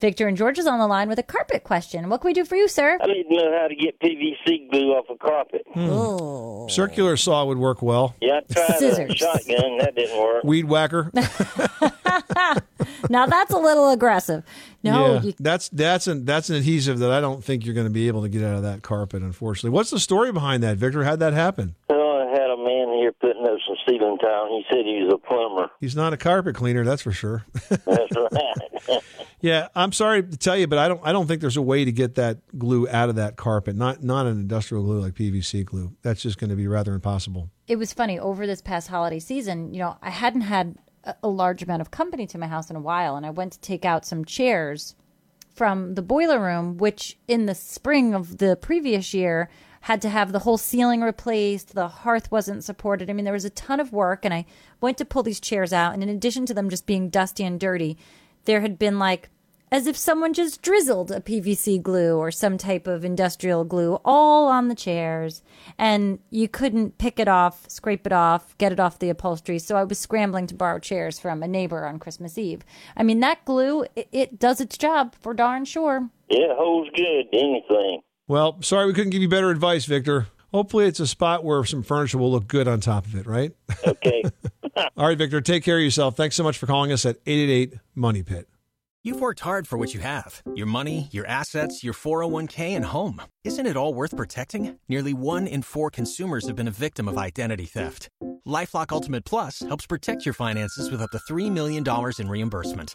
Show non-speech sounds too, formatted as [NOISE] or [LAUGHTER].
Victor and George is on the line with a carpet question. What can we do for you, sir? I need to know how to get PVC glue off a carpet. Hmm. Oh. Circular saw would work well. Yeah, I tried Scissors. a shotgun. That didn't work. Weed whacker. [LAUGHS] [LAUGHS] now that's a little aggressive. No, yeah, you, that's that's an that's an adhesive that I don't think you're going to be able to get out of that carpet. Unfortunately, what's the story behind that, Victor? How'd that happen? Well, I had a man here putting up some ceiling tile. and He said he was a plumber. He's not a carpet cleaner, that's for sure. [LAUGHS] That's right. [LAUGHS] yeah, I'm sorry to tell you, but I don't I don't think there's a way to get that glue out of that carpet. Not not an industrial glue like PVC glue. That's just going to be rather impossible. it was funny over this past holiday season. You know, I hadn't had a, a large amount of company to my house in a while, and I went to take out some chairs from the boiler room, which in the spring of the previous year had to have the whole ceiling replaced. The hearth wasn't supported. I mean, there was a ton of work, and I went to pull these chairs out, and in addition to them just being dusty and dirty, there had been like as if someone just drizzled a PVC glue or some type of industrial glue all on the chairs, and you couldn't pick it off, scrape it off, get it off the upholstery. So I was scrambling to borrow chairs from a neighbor on Christmas Eve. I mean, that glue, it, it does its job for darn sure. it holds good. Anything. Well, sorry we couldn't give you better advice, Victor. Hopefully, it's a spot where some furniture will look good on top of it, right? Okay. [LAUGHS] [LAUGHS] All right, Victor, take care of yourself. Thanks so much for calling us at 888 Money Pit. You've worked hard for what you have your money, your assets, your 401k, and home. Isn't it all worth protecting? Nearly one in four consumers have been a victim of identity theft. Lifelock Ultimate Plus helps protect your finances with up to $3 million in reimbursement.